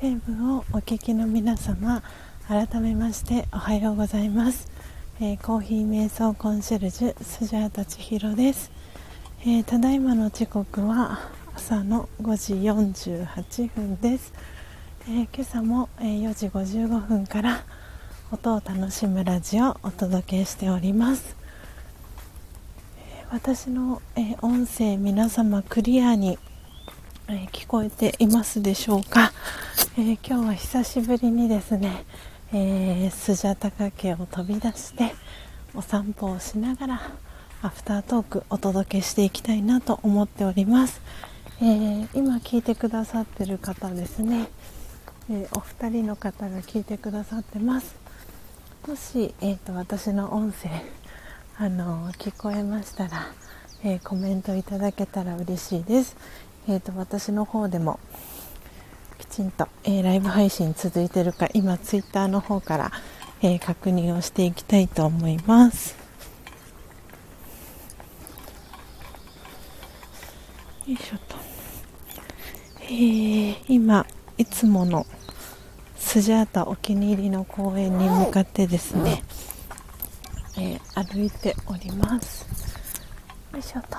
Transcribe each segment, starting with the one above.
FM をお聞きの皆様改めましておはようございます、えー、コーヒー瞑想コンシェルジュスジャータ千尋です、えー、ただいまの時刻は朝の5時48分です、えー、今朝も、え4時55分から音を楽しむラジオをお届けしております。私の、え音声皆様クリアにえ、聞こえていますでしょうか、えー、今日は久しぶりにですね、えー、スジャタカ家を飛び出してお散歩をしながらアフタートークお届けしていきたいなと思っております、えー、今聞いてくださってる方ですね、えお二人の方が聞いてくださってます。もし、えーと、私の音声あの聞こえましたら、えコメントいただけたら嬉しいです。えーと、私の方でもきちんと、えー、ライブ配信続いてるか今ツイッターの方から、えー、確認をしていきたいと思います。よいしょと、えー、今いつものスジャータお気に入りの公園に向かってですね、え歩いております。よいしょと。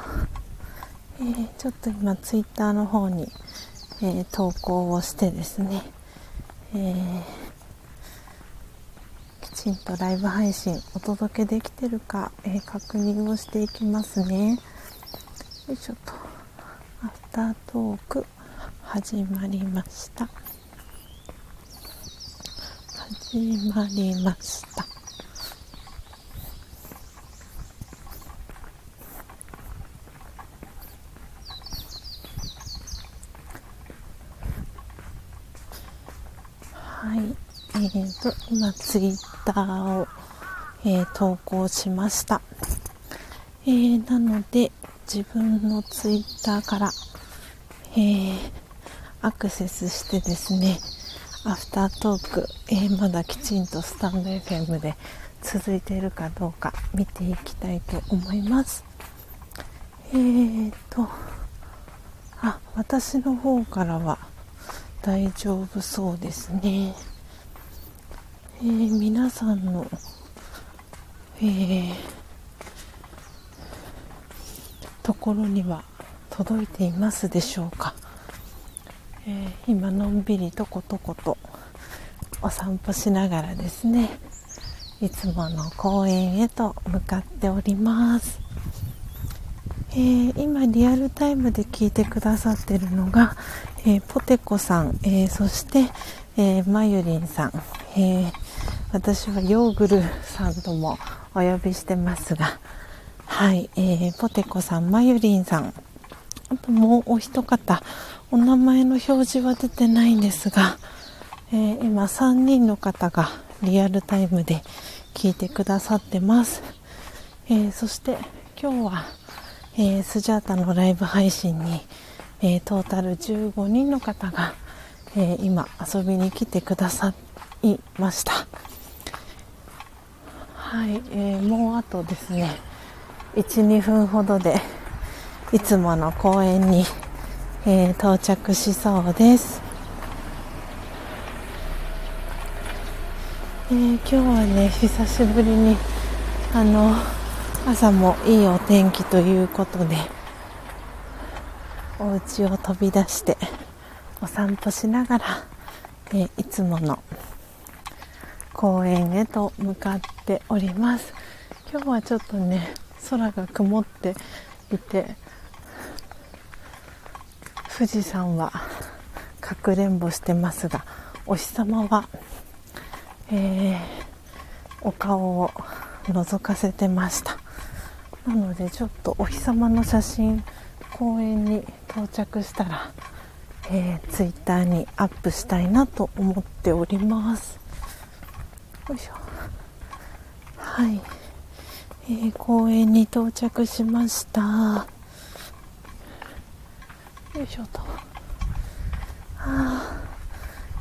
えー、ちょっと今ツイッターの方に、えー、投稿をしてですね、えー、きちんとライブ配信お届けできてるか、え確認をしていきますね。よいしょと。アフタートーク始まりました。始まりましたーと、今ツイッターを、えー、投稿しました。えー、なので、自分のツイッターから、えー、アクセスしてですね、アフタートーク、え、まだきちんとスタンド FM で続いているかどうか見ていきたいと思います。えーと、あ、私の方からは大丈夫そうですね。えー、皆さんの、えー、ところには届いていますでしょうか、えー、今のんびりとことことお散歩しながらですねいつもの公園へと向かっております、えー、今リアルタイムで聞いてくださってるのが、えー、ポテコさん、えそして、えまゆりんさん、えー私はヨーグルさんともお呼びしてますが、はい、えー、ポテコさん、まゆりんさん、あともうお一方、お名前の表示は出てないんですが、えー、今3人の方がリアルタイムで聞いてくださってます。えー、そして今日は、えー、スジャータのライブ配信に、えトータル15人の方が、え今遊びに来てくださいました。はい、えー、もうあとですね12分ほどでいつもの公園に、えー、到着しそうです、えー、今日はね久しぶりにあの朝もいいお天気ということでお家を飛び出してお散歩しながら、えいつもの公園へと向かっております。今日はちょっとね空が曇っていて富士山はかくれんぼしてますがお日様は、えー、お顔を覗かせてました。なのでちょっとお日様の写真公園に到着したら、えー、ツイッターにアップしたいなと思っております。よいしょはい、えー、公園に到着しました。よいしょと。あ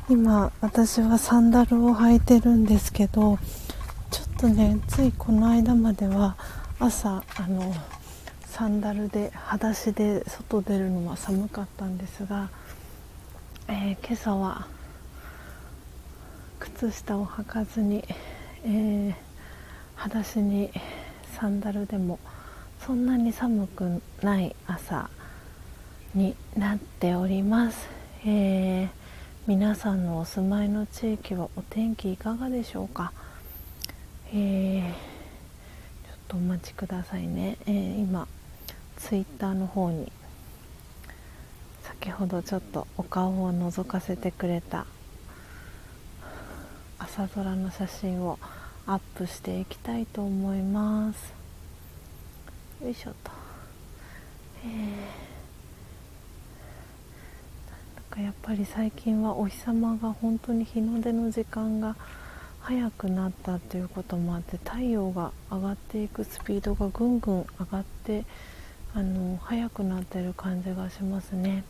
今私はサンダルを履いてるんですけどちょっとねついこの間までは朝あのサンダルで裸足で外出るのは寒かったんですが、えー、今朝は靴下を履かずに、えー、裸足にサンダルでもそんなに寒くない朝になっております、えー、皆さんのお住まいの地域はお天気いかがでしょうか、えー、ちょっとお待ちくださいね、えー、今ツイッターの方に先ほどちょっとお顔を覗かせてくれた朝空の写真をアップしていきたいと思います。よいしょと、えー、なんかやっぱり最近はお日様が本当に日の出の時間が早くなったということもあって太陽が上がっていくスピードがぐんぐん上がってあの速くなってる感じがしますね。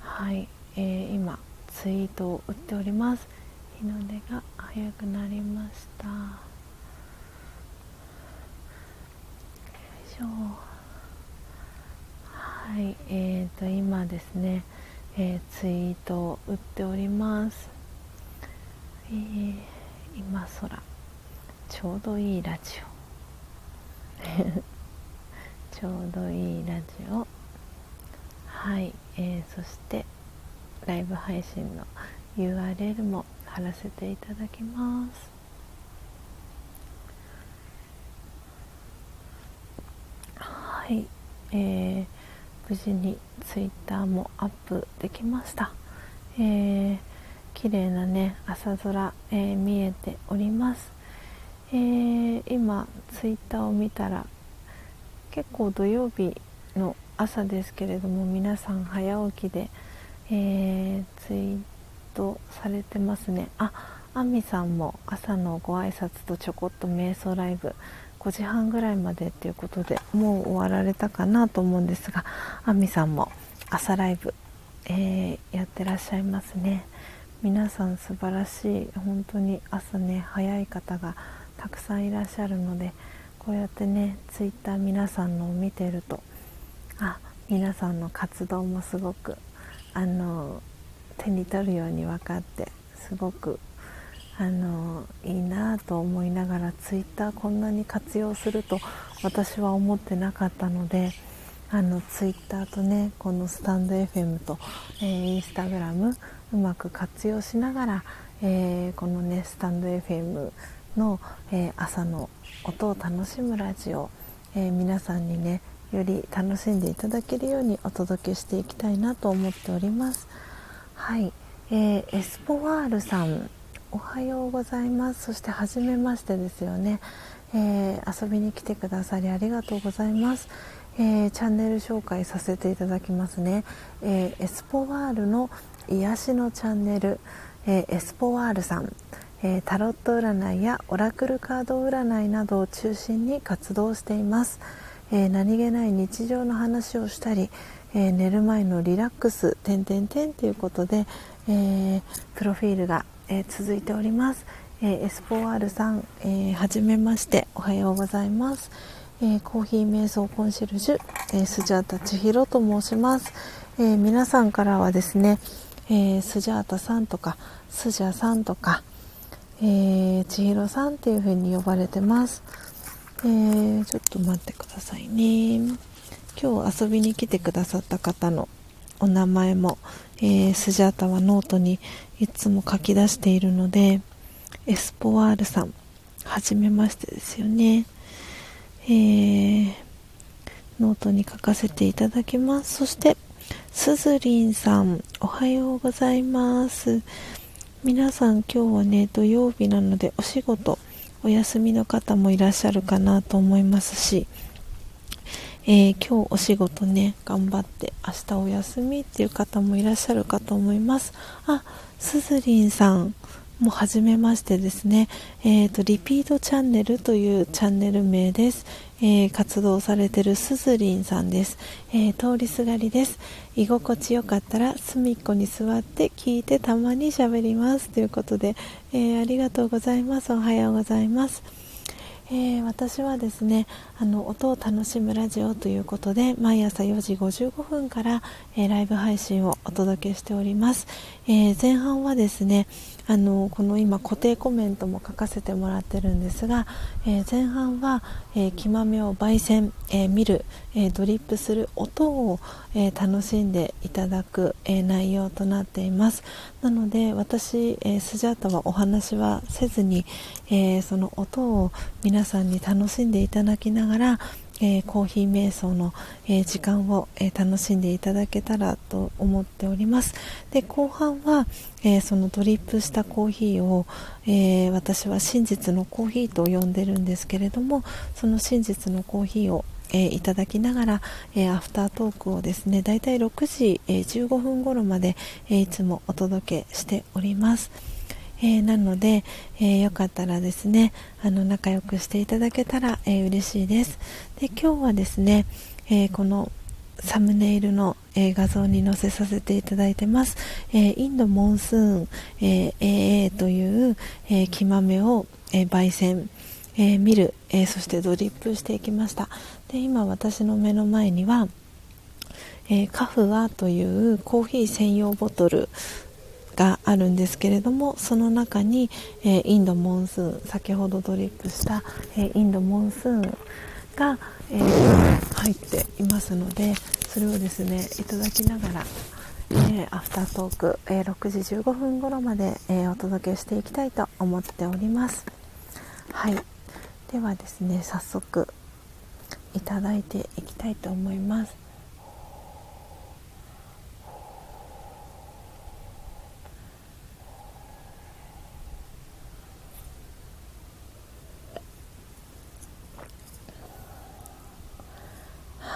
はい、えー、今ツイートを打っております。日の出が早くなりました。よいしょ。はいえーと今ですね、えー、ツイートを打っております。えー、今空ちょうどいいラジオ。ちょうどいいラジオ。はい、えー、そしてライブ配信の URL も貼らせていただきます。はい、えー、無事にツイッターもアップできました。えー、綺麗なね朝空、えー、見えております、えー、今ツイッターを見たら結構土曜日の朝ですけれども皆さん早起きで、えー、ツイーとされてますね。ああみさんも朝のご挨拶とちょこっと瞑想ライブ5時半ぐらいまでっていうことでもう終わられたかなと思うんですがあみさんも朝ライブ、えー、やってらっしゃいますね。皆さん素晴らしい本当に朝ね早い方がたくさんいらっしゃるのでこうやってねツイッター皆さんのを見てるとあ皆さんの活動もすごくあの手に取るように分かってすごくあのいいなと思いながらツイッターこんなに活用すると私は思ってなかったのであのツイッターとねこのスタンド FM と、えー、インスタグラムうまく活用しながら、えー、このねスタンド FM の、えー、朝の音を楽しむラジオ、え皆さんにねより楽しんでいただけるようにお届けしていきたいなと思っております。はい、えー、エスポワールさんおはようございます。そして初めましてですよね、えー、遊びに来てくださりありがとうございます、えー、チャンネル紹介させていただきますね、えエスポワールの癒しのチャンネル、えエスポワールさん。えタロット占いやオラクルカード占いなどを中心に活動しています、え何気ない日常の話をしたり、えー、寝る前のリラックス点点点ということで、えー、プロフィールが、えー、続いております、えエスポワールさん、えはじめましておはようございます、えコーヒー瞑想コンシェルジュ、えスジャータ千尋と申します、え皆さんからはですね、えスジャータさんとかスジャさんとか、え千尋さんっていう風に呼ばれてます、えちょっと待ってくださいね。今日遊びに来てくださった方のお名前も、えー、スジャータはノートにいつも書き出しているのでエスポワールさんはじめましてですよね、えー、ノートに書かせていただきます。そしてすずりんさんおはようございます。皆さん今日はね土曜日なのでお仕事お休みの方もいらっしゃるかなと思いますしえー、今日お仕事ね頑張って明日お休みっていう方もいらっしゃるかと思います。あすずりんさんも初めましてですね、えーと、リピートチャンネルというチャンネル名です、えー、活動されてるすずりんさんです、えー、通りすがりです。居心地よかったら隅っこに座って聞いてたまに喋ります。ということで、えー、ありがとうございます。おはようございます。えー、私はですねあの音を楽しむラジオということで毎朝4時55分から、えー、ライブ配信をお届けしております、えー、前半はですねあのこの今固定コメントも書かせてもらってるんですが、えー、前半は、えー、木豆を焙煎、えー、見る、えドリップする音を、え楽しんでいただく、え内容となっています。なので私、えスジャータはお話はせずに、えその音を皆さんに楽しんでいただきながらえー、コーヒー瞑想の、えー、時間を、えー、楽しんでいただけたらと思っておりますで後半は、えそのドリップしたコーヒーを、え私は真実のコーヒーと呼んでるんですけれどもその真実のコーヒーをえ、いただきながら、え、アフタートークをですねだいたい6時、え、15分頃まで、えいつもお届けしております。えー、なので、えー、よかったらですねあの仲良くしていただけたら、えー、嬉しいです。で今日はですね、えこのサムネイルの、え画像に載せさせていただいてます、えインドモンスーン、え AA という、え木豆を、え焙煎え見る、えそしてドリップしていきました。で今私の目の前には、えカフアというコーヒー専用ボトルがあるんですけれどもその中に、えー、インドモンスーン先ほどドリップした、えー、インドモンスーンが、えー、入っていますのでそれをですねいただきながら、えアフタートーク、え6時15分頃まで、えお届けしていきたいと思っております。はい。ではですね早速いただいていきたいと思います。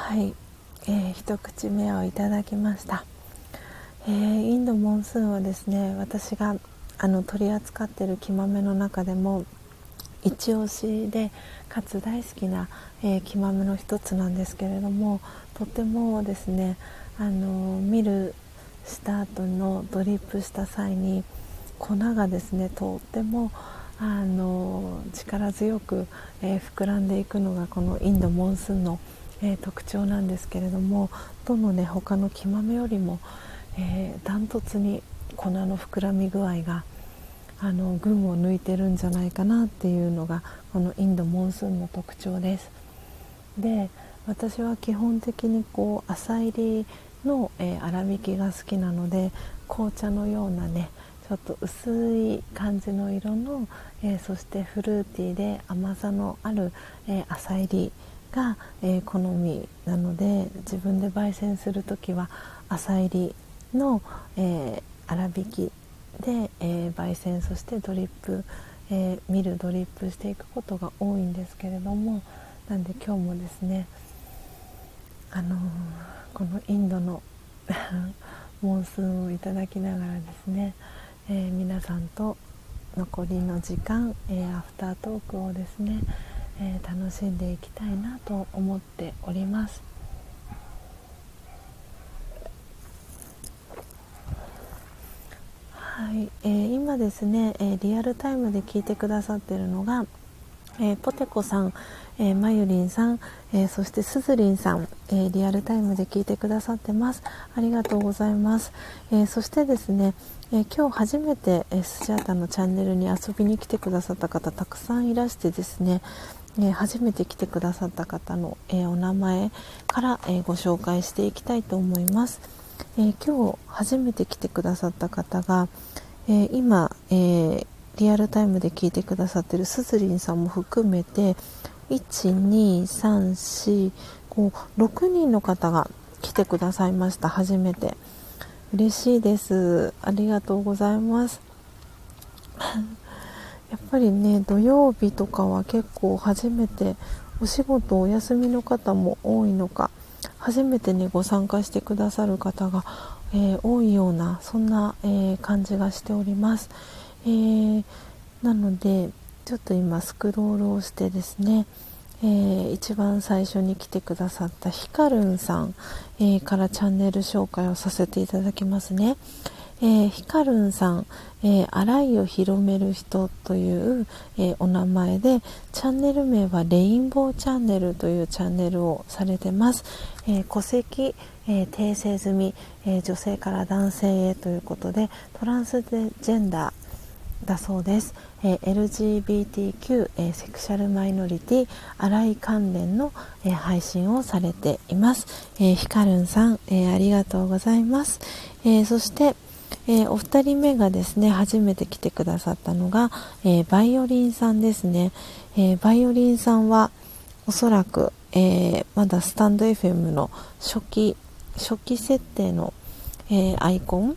はい、えー、一口目をいただきました、えー、インドモンスーンはですね私があの取り扱っている木豆の中でも一押しでかつ大好きな、えー、木豆の一つなんですけれどもとてもですねあの見るした後のドリップした際に粉がですねとってもあの力強く、えー、膨らんでいくのがこのインドモンスーンのえー、特徴なんですけれどもどのね他の木豆よりも、えー、ダントツに粉の膨らみ具合があの群を抜いてるんじゃないかなっていうのがこのインドモンスーンの特徴です。で私は基本的にこう浅入りの、えー、粗挽きが好きなので紅茶のようなねちょっと薄い感じの色の、えー、そしてフルーティーで甘さのある、えー、浅入りが、えー、好みなので自分で焙煎する時は浅入りの、えー、粗挽きで、えー、焙煎そしてドリップ、えー、見るドリップしていくことが多いんですけれどもなんで今日もですねあのー、このインドの モンスーンをいただきながらですね、え皆さんと残りの時間、えアフタートークをですねえー、楽しんでいきたいなと思っております。はい、えー、今ですね、えー、リアルタイムで聞いてくださっているのが、えー、ポテコさん、えー、まゆりんさん、えー、そしてすずりんさん、えー、リアルタイムで聞いてくださってますありがとうございます、えそしてですね、え今日初めて、えスジャータのチャンネルに遊びに来てくださった方たくさんいらしてですね、え初めて来てくださった方の、えお名前から、えご紹介していきたいと思います、え今日初めて来てくださった方が、え今、えリアルタイムで聞いてくださってるすずりんさんも含めて12345 6人の方が来てくださいました。初めて。嬉しいです。ありがとうございます。やっぱりね土曜日とかは結構初めてお仕事お休みの方も多いのか初めてねご参加してくださる方が、えー、多いようなそんな、えー、感じがしております、えー、なのでちょっと今スクロールをしてですね、え一番最初に来てくださったひかるんさん、えからチャンネル紹介をさせていただきますね、えー、ひかるんさん、えー、洗いを広める人という、えー、お名前でチャンネル名はレインボーチャンネルというチャンネルをされてます、えー、戸籍、えー、訂正済み、えー、女性から男性へということでトランスジェンダーだそうです、えー、LGBTQ、えー、セクシャルマイノリティ新井関連の、えー、配信をされています、えー、ひかるんさん、えー、ありがとうございます、えー、そして、えー、お二人目がですね初めて来てくださったのが、えー、バイオリンさんですね、えー、バイオリンさんはおそらく、えまだスタンド FM の初期初期設定の、えアイコン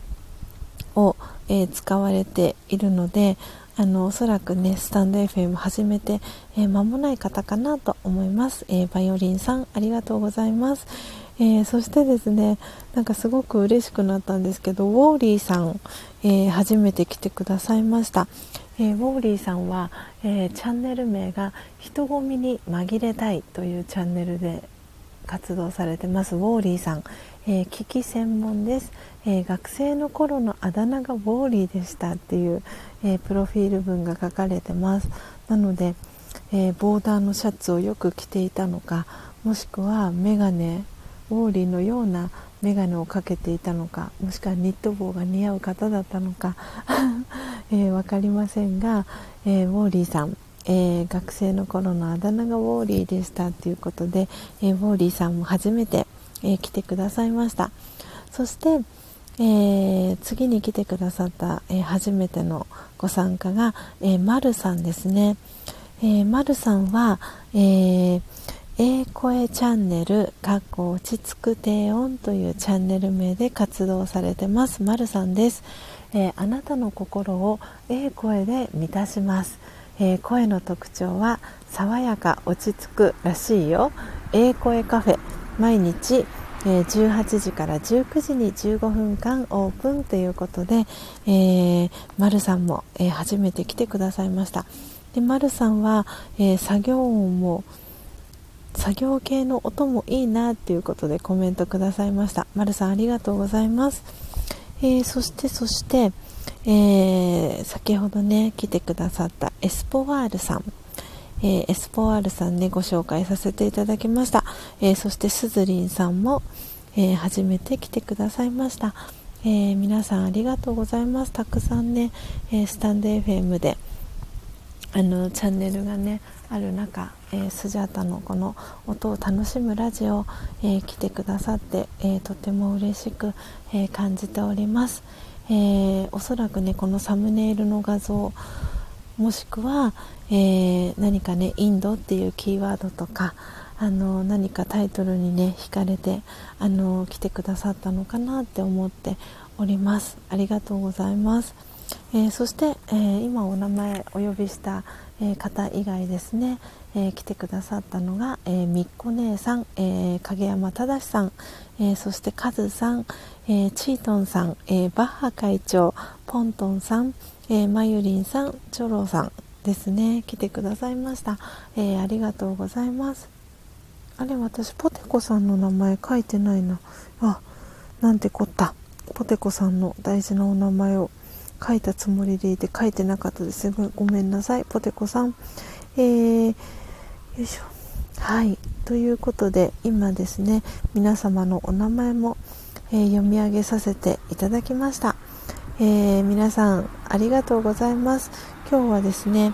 を、え使われているのであのおそらくねスタンド FM 始めて、え間もない方かなと思います、えバイオリンさんありがとうございます。えー、そしてですねなんかすごく嬉しくなったんですけどウォーリーさん、えー、初めて来てくださいました、えー、ウォーリーさんは、えチャンネル名が「人混みに紛れたい」というチャンネルで活動されてます。ウォーリーさん、え機器専門です、え学生の頃のあだ名がウォーリーでしたっていう、えプロフィール文が書かれてます。なので、えボーダーのシャツをよく着ていたのかもしくはメガネウォーリーのような眼鏡をかけていたのかもしくはニット帽が似合う方だったのか、えー、分かりませんが、えー、ウォーリーさん、えー、学生の頃のあだ名がウォーリーでしたということで、えウォーリーさんも初めて、え来てくださいました。そして、え次に来てくださった、え初めてのご参加が、えー、まるさんですね、えー、まるさんは、えーえ声チャンネルかっこ落ち着く低音というチャンネル名で活動されてます。まるさんです、えー、あなたの心をえ声で満たします、えー、声の特徴は爽やか落ち着くらしいよ。え声カフェ。毎日えー、18時から19時に15分間オープンということで、えー、まるさんも、えー、初めて来てくださいました。で、まるさんは、え作業音も作業系の音もいいなっていうことでコメントくださいました。まるさんありがとうございます、えー、そしてそして、えー、先ほどね来てくださったエスポワールさん。えー、エスポワールさんねご紹介させていただきました、えそしてすずりんさんも、え初めて来てくださいました、え皆さんありがとうございます。たくさんね、えスタンド FM であのチャンネルがねある中、えー、スジャータのこの音を楽しむラジオ、えー、来てくださって、えー、とても嬉しく、え感じております、えおそらくねこのサムネイルの画像もしくは、え何かねインドっていうキーワードとかあの何かタイトルにね惹かれてあの来てくださったのかなって思っております。ありがとうございます。えー、そして、えー、今お名前お呼びした、えー、方以外ですね、え来てくださったのが、えみっこ姉さん、え影山正さん、えそしてカズさん、えチートンさん、えバッハ会長ポントンさん、えマユリンさんチョロさんですね来てくださいました、えありがとうございます。あれ私ポテコさんの名前書いてないな。あなんてこった。ポテコさんの大事なお名前を。書いたつもりでいて書いてなかったです。ごめんなさい。ポテコさん。えー、よいしょ。はい。ということで今ですね皆様のお名前も、えー、読み上げさせていただきました、えー、皆さんありがとうございます。今日はですね、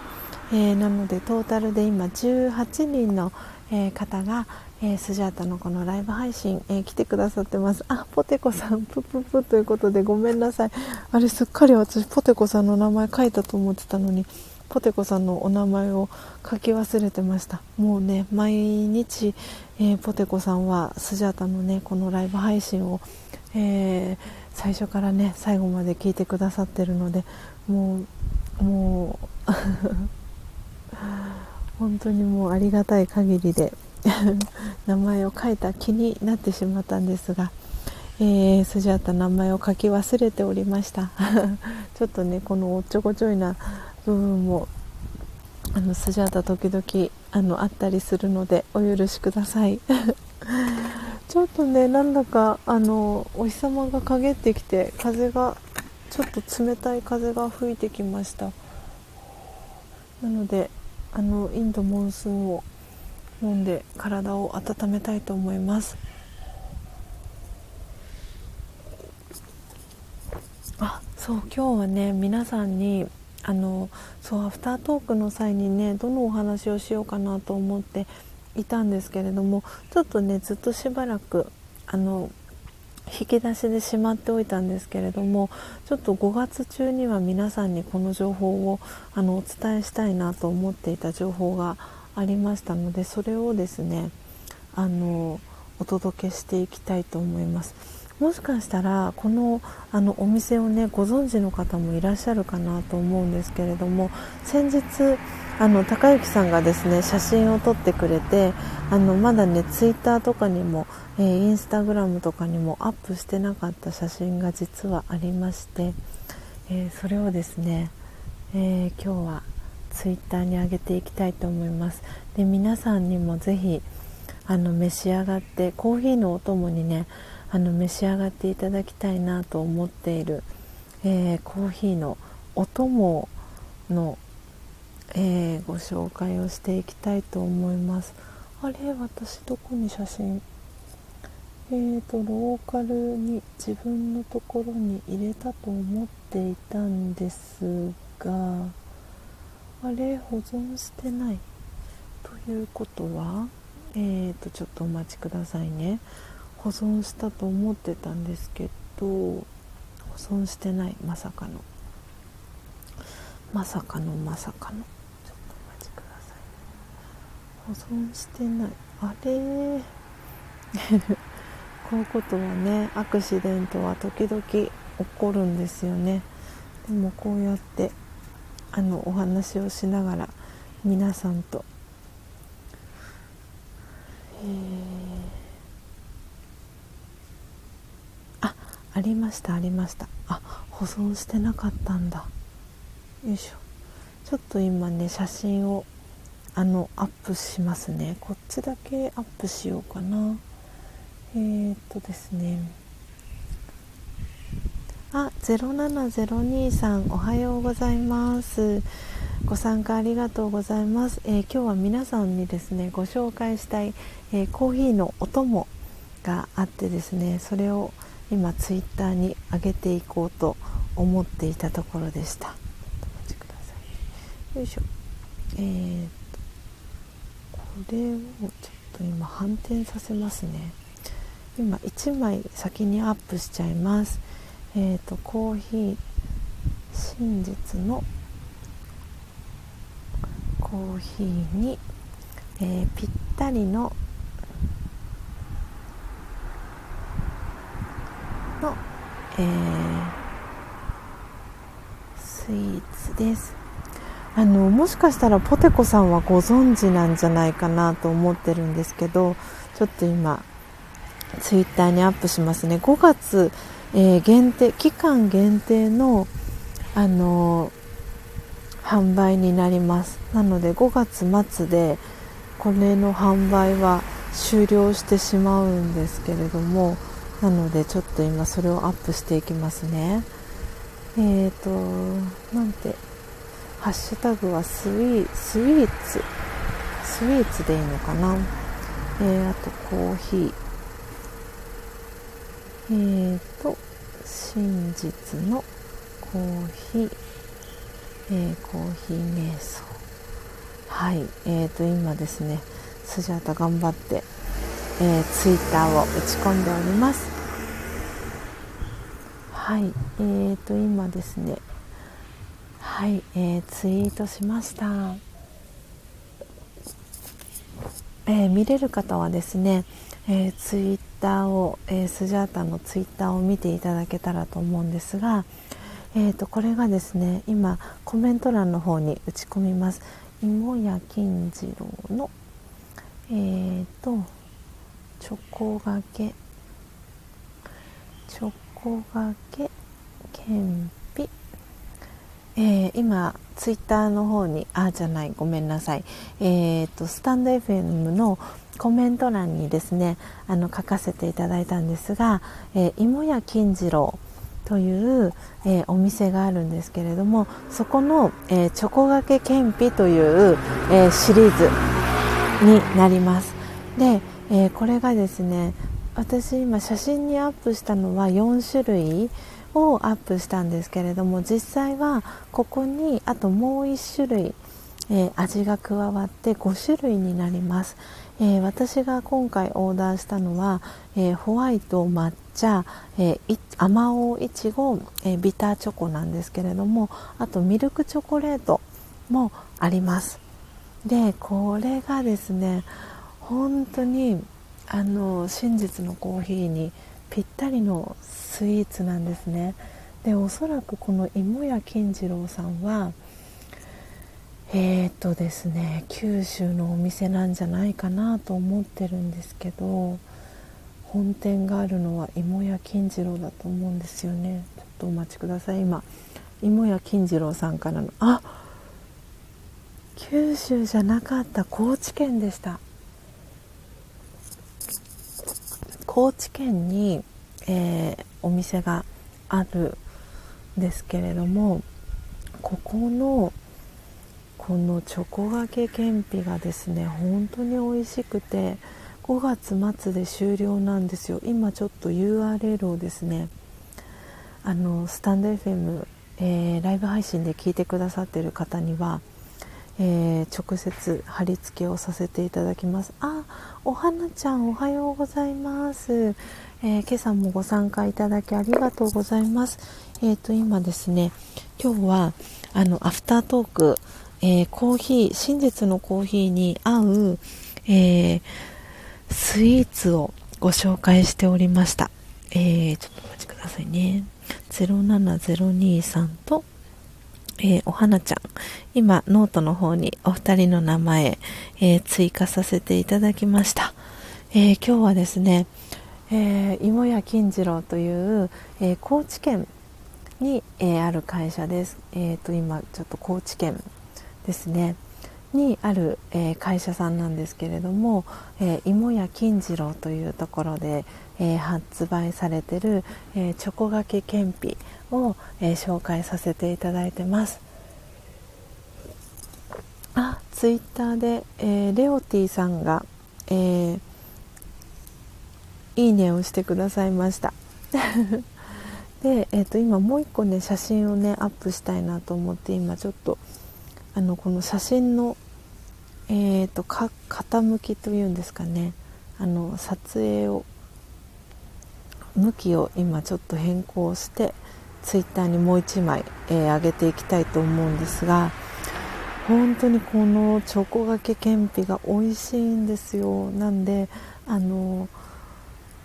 えなのでトータルで今18人の、え方が、えー、スジャータのこのライブ配信、えー、来てくださってます。あポテコさんプププということでごめんなさい。あれすっかり私ポテコさんの名前書いたと思ってたのにポテコさんのお名前を書き忘れてました。もうね毎日、えー、ポテコさんはスジャータのねこのライブ配信を、え最初からね最後まで聞いてくださってるのでもうもう 本当にもうありがたい限りで 名前を書いた気になってしまったんですが、えー、スジャータ名前を書き忘れておりました。ちょっとねこのおっちょこちょいな部分もあのスジャータ時々あのあったりするのでお許しください。ちょっとねなんだかあのお日様が陰ってきて風がちょっと冷たい風が吹いてきました。なのであのインドモンスーンを飲んで体を温めたいと思います。あそう今日はね皆さんにあのそうアフタートークの際にねどのお話をしようかなと思っていたんですけれどもちょっとねずっとしばらくあの引き出しでしまっておいたんですけれどもちょっと5月中には皆さんにこの情報をあのお伝えしたいなと思っていた情報がありましたのでそれをですねあのお届けしていきたいと思います。もしかしたらこのあのお店をねご存知の方もいらっしゃるかなと思うんですけれども先日あの高之さんがですね写真を撮ってくれてあのまだねツイッターとかにも、えー、インスタグラムとかにもアップしてなかった写真が実はありまして、えー、それをですね、えー、今日はツイッターに上げていきたいと思います。で皆さんにもぜひあの召し上がってコーヒーのお供にねあの召し上がっていただきたいなと思っている、えー、コーヒーのお供の、えー、ご紹介をしていきたいと思います。あれ私どこに写真？えーとローカルに自分のところに入れたと思っていたんですがあれ保存してない。ということはえーとちょっとお待ちくださいね。保存したと思ってたんですけど保存してない。まさかの。まさかのまさかの。ちょっとお待ちください保存してない。あれ？こういうことはねアクシデントは時々起こるんですよね。でもこうやってあのお話をしながら皆さんと、えー。ありましたありました。あ保存してなかったんだ。よいしょ。ちょっと今ね写真をあのアップしますね。こっちだけアップしようかな。えー、っとですね。あ0702さんおはようございます。ご参加ありがとうございます、えー、今日は皆さんにですねご紹介したい、えー、コーヒーのお供があってですねそれを今ツイッターに上げていこうと思っていたところでした。お待ちください。よいしょ。えー、っとこれをちょっと今反転させますね。今1枚先にアップしちゃいます。えー、とコーヒー真実のコーヒーに、えー、ぴったりのの、えー、スイーツです。あのもしかしたらポテコさんはご存知なんじゃないかなと思ってるんですけどちょっと今ツイッターにアップしますね。5月、えー、限定期間限定のあの販売になります。なので5月末でこれの販売は終了してしまうんですけれどもなのでちょっと今それをアップしていきますね。えーとなんてハッシュタグはスイスイーツスイーツでいいのかな？えー、あとコーヒー。えーと真実のコーヒー、えー、コーヒー瞑想。はいえーと今ですねスジャータ頑張ってえー、ツイッターを打ち込んでおります。はいえーと今ですねはい、えー、ツイートしました、えー、見れる方はですね、えー、ツイッターを、えー、スジャータのツイッターを見ていただけたらと思うんですが、えーと、これがですね今コメント欄の方に打ち込みます。芋屋金次郎のえーとチョコがけチョコがけけんえー、今ツイッターの方にあじゃないごめんなさい。えーと、スタンド FM のコメント欄にですねあの書かせていただいたんですが、えー、芋屋金次郎という、えー、お店があるんですけれどもそこの、えー、チョコがけけんぴという、えー、シリーズになります。でえ、これがですね私今写真にアップしたのは4種類。をアップしたんですけれども実際はここにあともう1種類、えー、味が加わって5種類になります、えー、私が今回オーダーしたのは、えー、ホワイト抹茶、え、あまおういちご、えビターチョコなんですけれどもあとミルクチョコレートもあります。でこれがですね本当にあの真実のコーヒーにぴったりのスイーツなんですね。でおそらくこの芋屋金次郎さんはえー、っとですね九州のお店なんじゃないかなと思ってるんですけど本店があるのは芋屋金次郎だと思うんですよね。ちょっとお待ちください。今芋屋金次郎さんからのあ九州じゃなかった高知県でした。高知県に、えー、お店があるんですけれどもここのこのチョコがけけんぴがですね本当に美味しくて5月末で終了なんですよ。今ちょっと URL をですねあのスタンド FM、えー、ライブ配信で聞いてくださってる方にはえー、直接貼り付けをさせていただきます。あお花ちゃんおはようございます、えー、今朝もご参加いただきありがとうございます。えっ、ー、と今ですね今日はあのアフタートーク、えコーヒー真実のコーヒーに合う、えスイーツをご紹介しておりました、えちょっとお待ちくださいね。07023とえー、お花ちゃん、今、ノートの方にお二人の名前、えー、追加させていただきました。えー、今日はですね、え芋屋金次郎という、え高知県に、えある会社です。えーと、今、ちょっと高知県ですね。にある、え会社さんなんですけれども、え芋屋金次郎というところで、え発売されてる、えチョコがけけんぴを、えー、紹介させていただいてます。あツイッターで、えー、レオティさんが、えー、いいねをしてくださいました。で、えーと、今もう一個ね写真をねアップしたいなと思って今ちょっとあのこの写真のえーと、と傾きというんですかね。あの撮影を向きを今ちょっと変更してツイッターにもう1枚、えー、上げていきたいと思うんですが本当にこのチョコがけけんぴが美味しいんですよ。なんであの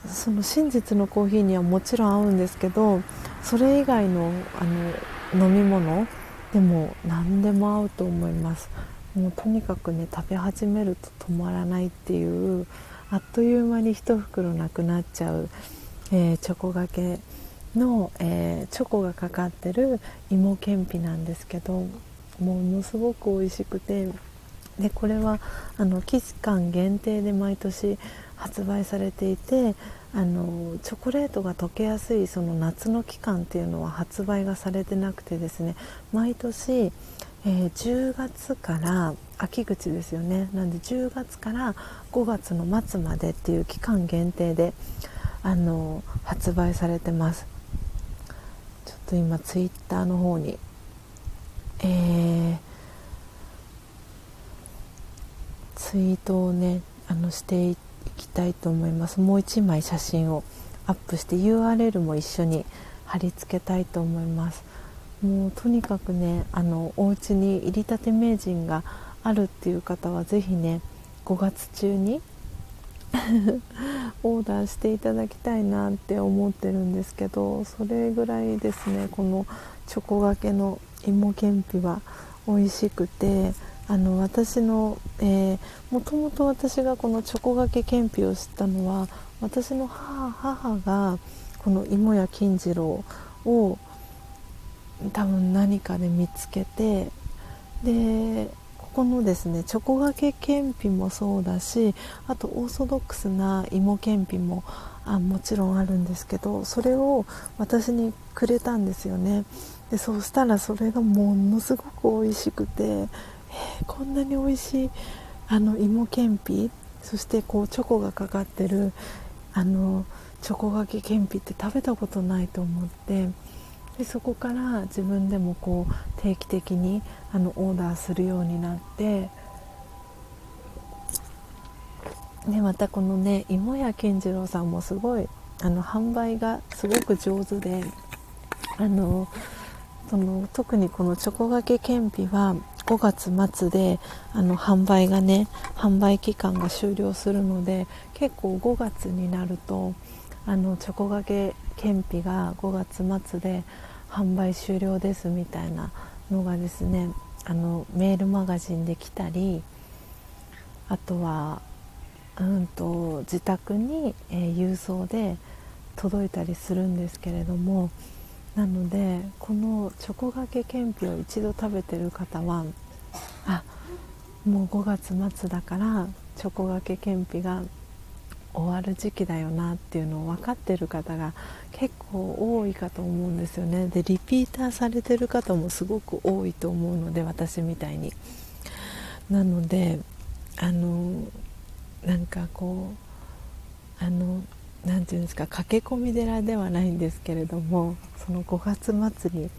その真実のコーヒーにはもちろん合うんですけどそれ以外のあの飲み物でも何でも合うと思います。もうとにかくね食べ始めると止まらないっていうあっという間に1袋なくなっちゃう、えー、チョコがけの、えー、チョコがかかってる芋けんぴなんですけどものすごく美味しくてでこれはあの期間限定で毎年発売されていてあのチョコレートが溶けやすいその夏の期間っていうのは発売がされてなくてですね毎年、えー、10月から秋口ですよね。なんで10月から5月の末までっていう期間限定であの発売されてます。と今ツイッターの方に、えー、ツイートをねあのしていきたいと思います。もう1枚写真をアップして URL も一緒に貼り付けたいと思います。もうとにかくねあのお家に入りたて名人があるっていう方は是非ね5月中に オーダーしていただきたいなって思ってるんですけどそれぐらいですねこのチョコがけの芋けんぴは美味しくてあの私の、えー、もともと私がこのチョコがけけんぴを知ったのは私の母母がこの芋屋金次郎を多分何かで見つけてでこのですねチョコがけけんぴもそうだしあとオーソドックスな芋けんぴもあもちろんあるんですけどそれを私にくれたんですよね。でそうしたらそれがものすごく美味しくて、えー、こんなに美味しいあの芋けんぴそしてこうチョコがかかってるあのチョコがけけんぴって食べたことないと思ってでそこから自分でもこう定期的にあのオーダーするようになってでまたこのね芋屋健次郎さんもすごいあの販売がすごく上手であのその特にこのチョコがけけんぴは5月末であの販売がね販売期間が終了するので結構5月になるとあのチョコがけけんぴが5月末で販売終了ですみたいなのがですねあのメールマガジンで来たりあとは、うんと、自宅に、えー、郵送で届いたりするんですけれどもなのでこのチョコがけけんぴを一度食べてる方はあもう5月末だからチョコがけけんぴが終わる時期だよなっていうのを分かってる方が結構多いかと思うんですよね。でリピーターされてる方もすごく多いと思うので私みたいに。なのであのなんかこうあの何て言うんですか駆け込み寺ではないんですけれどもその5月末に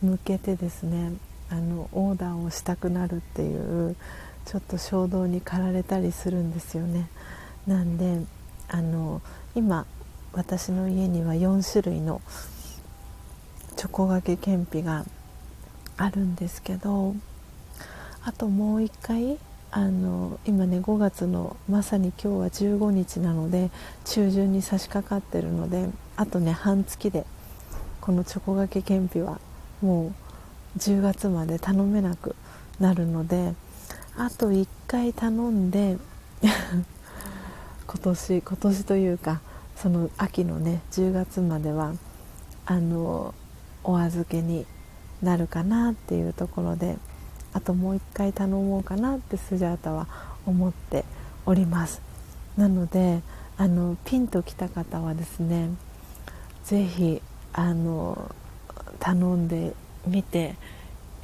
向けてですねあのオーダーをしたくなるっていうちょっと衝動に駆られたりするんですよね。なんであの今私の家には4種類のチョコがけけんぴがあるんですけどあともう一回あの今ね5月のまさに今日は15日なので中旬に差し掛かってるのであとね半月でこのチョコがけけんぴはもう10月まで頼めなくなるのであと1回頼んで今年今年というかその秋のね10月まではあのお預けになるかなっていうところであともう一回頼もうかなってスジャータは思っております。なのであのピンときた方はですね是非あの頼んでみて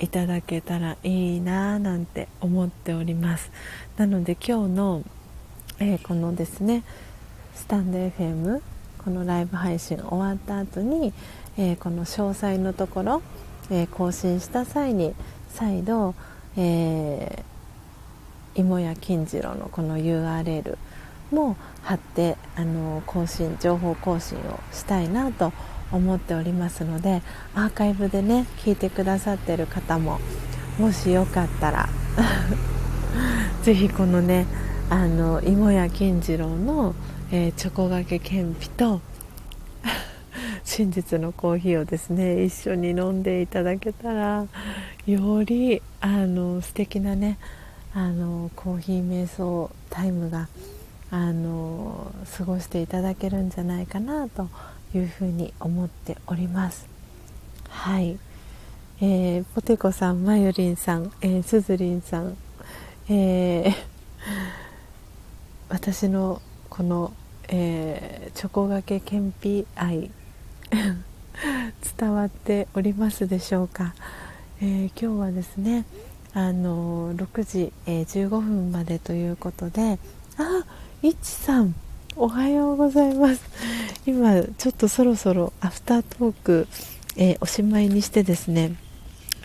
いただけたらいいななんて思っております。なので今日の、えー、このですねスタンド FM このライブ配信終わった後に、えー、この詳細のところ、えー、更新した際に再度、えー、芋屋金次郎のこの URL も貼ってあの更新情報更新をしたいなと思っておりますのでアーカイブでね聞いてくださってる方ももしよかったら ぜひこのねあの芋屋金次郎の、えー、チョコがけけんぴと 真実のコーヒーをですね一緒に飲んでいただけたらよりあの素敵なねあのコーヒー瞑想タイムがあの過ごしていただけるんじゃないかなというふうに思っております。はい、えー、ポテコさんまゆりんさん、えー、すずりんさん、えー、私のこの、えー、チョコがけけんぴ愛。伝わっておりますでしょうか、えー、今日はですねあの6時、えー、15分までということであいちさんおはようございます。今ちょっとそろそろアフタートーク、えー、おしまいにしてですね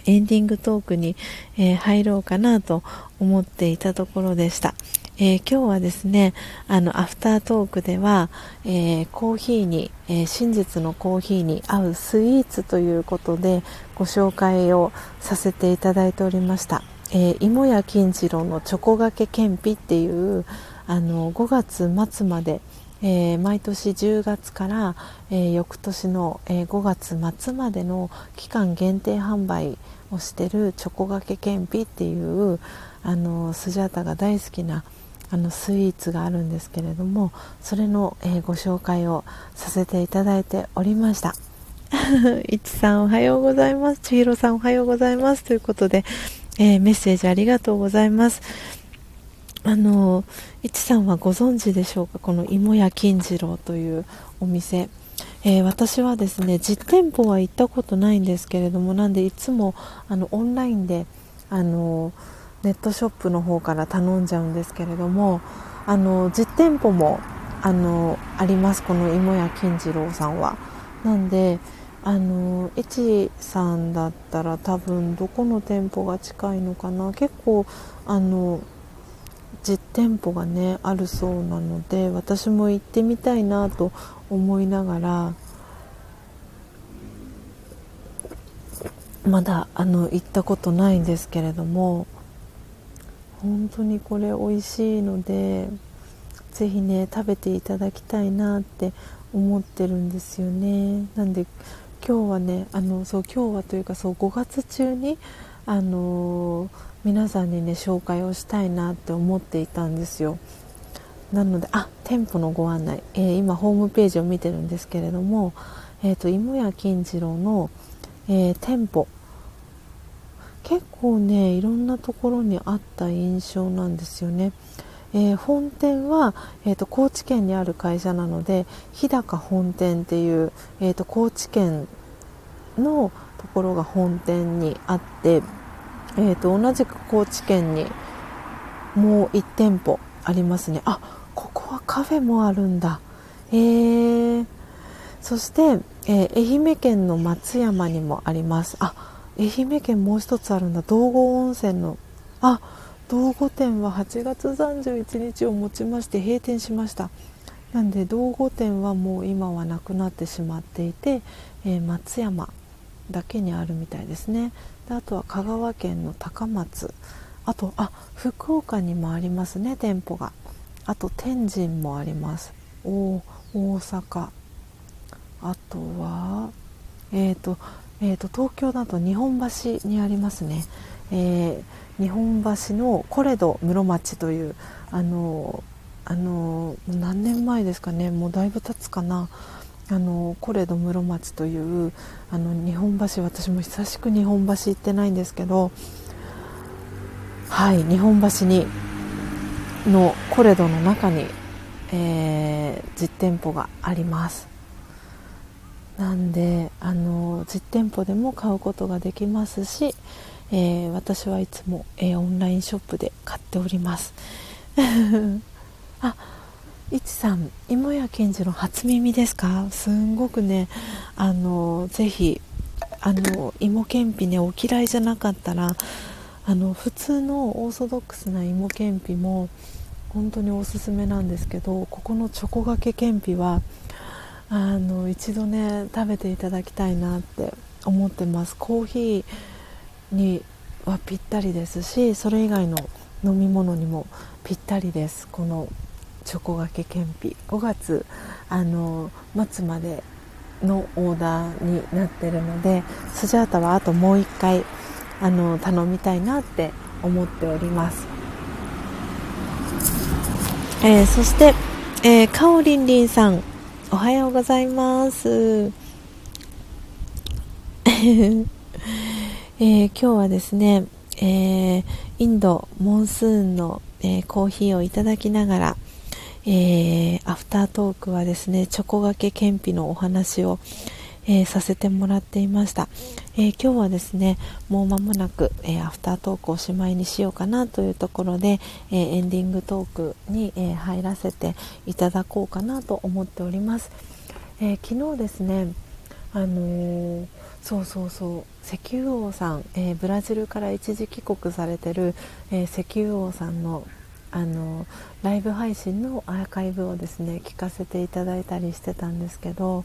エンディングトークに、えー、入ろうかなと思っていたところでした、えー、今日はですねあのアフタートークでは、えー、コーヒーに、え真実のコーヒーに合うスイーツということでご紹介をさせていただいておりました、え芋屋金次郎のチョコがけけんぴっていうあの5月末まで、えー、毎年10月から、えー、翌年の、えー、5月末までの期間限定販売をしてるチョコがけけんぴっていうあのスジャータが大好きなあのスイーツがあるんですけれどもそれの、えご紹介をさせていただいておりました。いちさんおはようございます。ちひろさんおはようございます。ということで、えメッセージありがとうございます。あのいちさんはご存知でしょうか？この芋屋金次郎というお店、えー、私はですね実店舗は行ったことないんですけれどもなんでいつもあのオンラインであのネットショップの方から頼んじゃうんですけれどもあの実店舗もあのあります。この芋屋金次郎さんは。なんであのいちさんだったら多分どこの店舗が近いのかな。結構あの実店舗がねあるそうなので私も行ってみたいなと思いながらまだあの行ったことないんですけれども本当にこれ美味しいのでぜひね食べていただきたいなって思ってるんですよね。なんで今日はねあのそう今日はというかそう5月中にあのー、皆さんにね紹介をしたいなって思っていたんですよ。なのであ店舗のご案内、えー、今ホームページを見てるんですけれども、えーと、芋屋金次郎の、えー、店舗結構ねいろんなところにあった印象なんですよね、えー、本店は、えーと、高知県にある会社なので日高本店っていう、えーと、高知県のところが本店にあって、えーと、同じく高知県にもう1店舗ありますね。あここはカフェもあるんだ。えー、そして、えー、愛媛県の松山にもあります。あ愛媛県もう一つあるんだ。道後温泉の。あ道後店は8月31日をもちまして閉店しました。なんで道後店はもう今はなくなってしまっていて、えー、松山だけにあるみたいですね。であとは香川県の高松。あとあ福岡にもありますね店舗が。あと天神もあります。お大阪。あとはえっ、ー、とえーと、東京だと日本橋にありますね、えー、日本橋のコレド室町というあのあの何年前ですかね。もうだいぶ経つかな。あのコレド室町というあの日本橋私も久しく日本橋行ってないんですけどはい日本橋にのコレドの中に、えー、実店舗があります。なんであの実店舗でも買うことができますし、えー、私はいつも、えー、オンラインショップで買っております。あいちさん芋屋健二の初耳ですか？すんごくねあのぜひあの芋けんぴねお嫌いじゃなかったらあの普通のオーソドックスな芋けんぴも本当におすすめなんですけどここのチョコがけけんぴはあの一度ね食べていただきたいなって思ってます。コーヒーにはぴったりですしそれ以外の飲み物にもぴったりです。このチョコがけけんぴ5月あの末までのオーダーになってるのでスジャータはあともう1回あの頼みたいなって思っております、えー、そして、えー、かおりんりんさん。おはようございます、えー、今日はですね、えー、インドモンスーンの、えー、コーヒーをいただきながら、えアフタートークはですねチョコがけけんぴのお話を、えさせてもらっていました、えー、今日はですねもう間もなく、えー、アフタートークをおしまいにしようかなというところで、えー、エンディングトークに、え入らせていただこうかなと思っております、え昨日ですねあのそうそうそう石油王さん、えブラジルから一時帰国されてる、え石油王さんのあのライブ配信のアーカイブをですね聞かせていただいたりしてたんですけど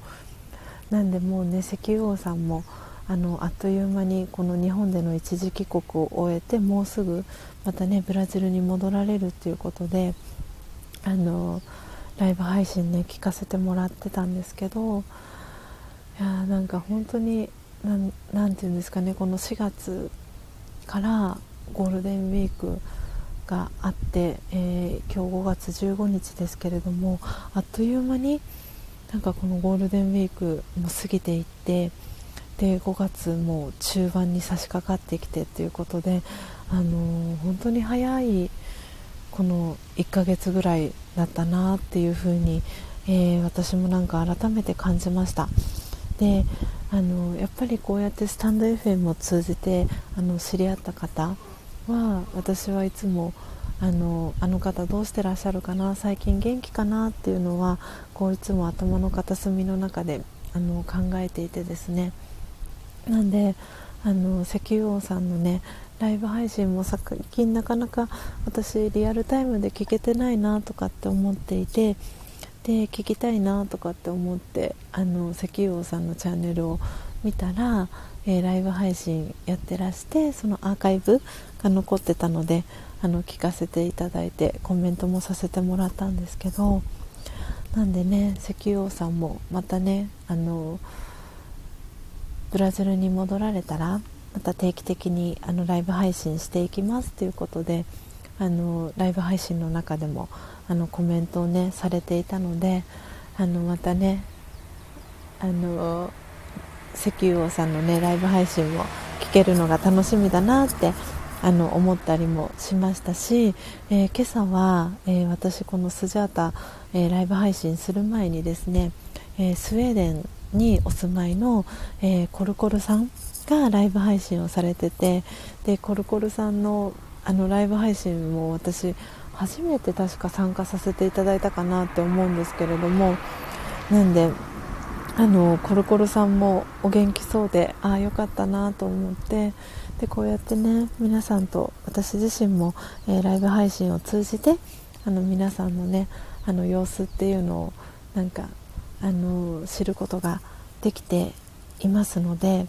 なんでもうね石油王さんもあのあっという間にこの日本での一時帰国を終えてもうすぐまたねブラジルに戻られるっていうことであのライブ配信ね聞かせてもらってたんですけどいやなんか本当に何て言うんですかねこの4月からゴールデンウィークがあって、えー、今日5月15日ですけれどもあっという間になんかこのゴールデンウィークも過ぎていってで5月も中盤に差し掛かってきてということで、あのー、本当に早いこの1ヶ月ぐらいだったなっていうふうに、えー、私もなんか改めて感じました。であのやっぱりこうやってスタンド FM を通じてあの知り合った方は私はいつもあのあの方どうしてらっしゃるかな最近元気かなっていうのはこういつも頭の片隅の中であの考えていてですね。なんであの石油王さんのねライブ配信も最近なかなか私リアルタイムで聞けてないなとかって思っていてで聞きたいなとかって思ってあの石油王さんのチャンネルを見たら、えー、ライブ配信やってらしてそのアーカイブが残ってたのであの聞かせていただいてコメントもさせてもらったんですけどなんでね石油王さんもまたねあのブラジルに戻られたらまた定期的にあのライブ配信していきますということであのライブ配信の中でもあのコメントをねされていたのであのまたねあの石油王さんのねライブ配信も聞けるのが楽しみだなってあの思ったりもしましたし、えー、今朝は、えー、私このスジャータ、えー、ライブ配信する前にですね、えスウェーデンにお住まいの、えコルコルさんがライブ配信をされててでコルコルさんのあのライブ配信も私初めて確か参加させていただいたかなって思うんですけれどもなんであのコルコルさんもお元気そうでああよかったなと思ってでこうやってね皆さんと私自身も、えー、ライブ配信を通じてあの皆さんのねあの様子っていうのをなんかあの知ることができていますので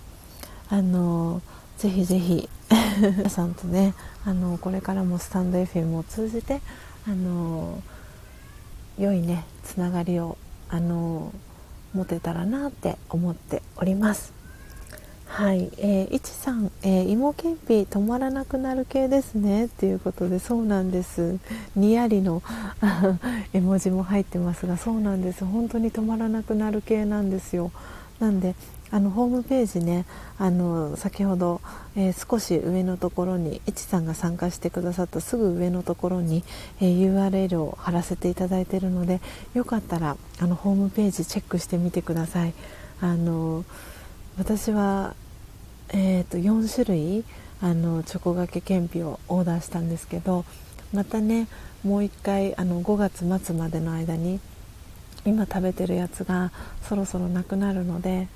あのぜひぜひ 皆さんとねあのこれからもスタンド FM を通じてあの良いねつながりをあの持てたらなって思っております。はい、えー、いちさん、えー、芋けんぴ止まらなくなる系ですね。っていうことでそうなんです。にやりの 絵文字も入ってますがそうなんです。本当に止まらなくなる系なんですよ。なんであのホームページねあの先ほど、えー、少し上のところにいちさんが参加してくださったすぐ上のところに、えー、URL を貼らせていただいているのでよかったらあのホームページチェックしてみてください。あの私は、えーと、4種類あのチョコがけけんぴをオーダーしたんですけどまたねもう1回あの5月末までの間に今食べてるやつがそろそろなくなるので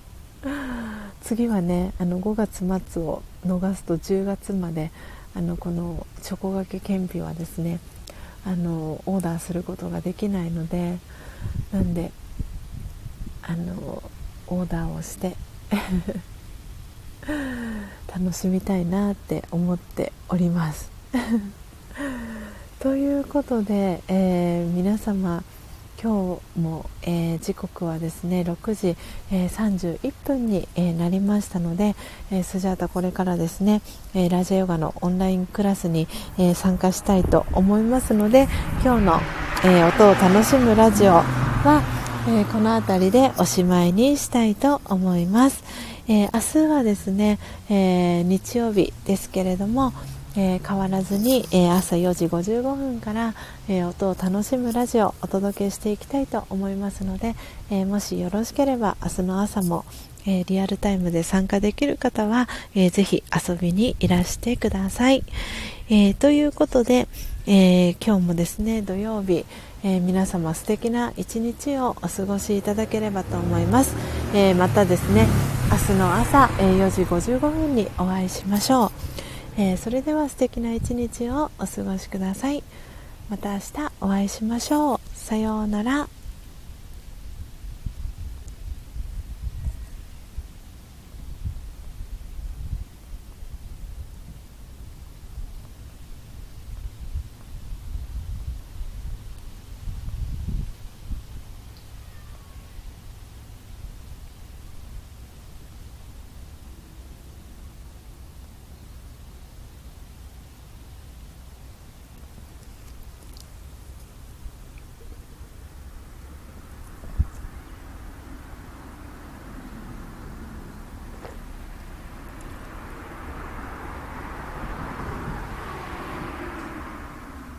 次はねあの5月末を逃すと10月まであのこのチョコがけけんぴはですねあのオーダーすることができないのでなんであのオーダーをして 楽しみたいなって思っております。ということで、えー、皆様今日も、えー、時刻はですね6時、えー、31分に、えー、なりましたので、えスジャータこれからですね、えラジオヨガのオンラインクラスに、え参加したいと思いますので今日の、え音を楽しむラジオは、えこの辺りでおしまいにしたいと思います、え明日はですね、え日曜日ですけれどもえ、変わらずに、え、朝4時55分から、え、音を楽しむラジオをお届けしていきたいと思いますので、えもしよろしければ明日の朝も、えリアルタイムで参加できる方は、えー、ぜひ遊びにいらしてください、えということで、え今日もですね土曜日、え皆様素敵な一日をお過ごしいただければと思います、えまたですね明日の朝、え4時55分にお会いしましょう。えー、それでは素敵な一日をお過ごしください。また明日お会いしましょう。さようなら。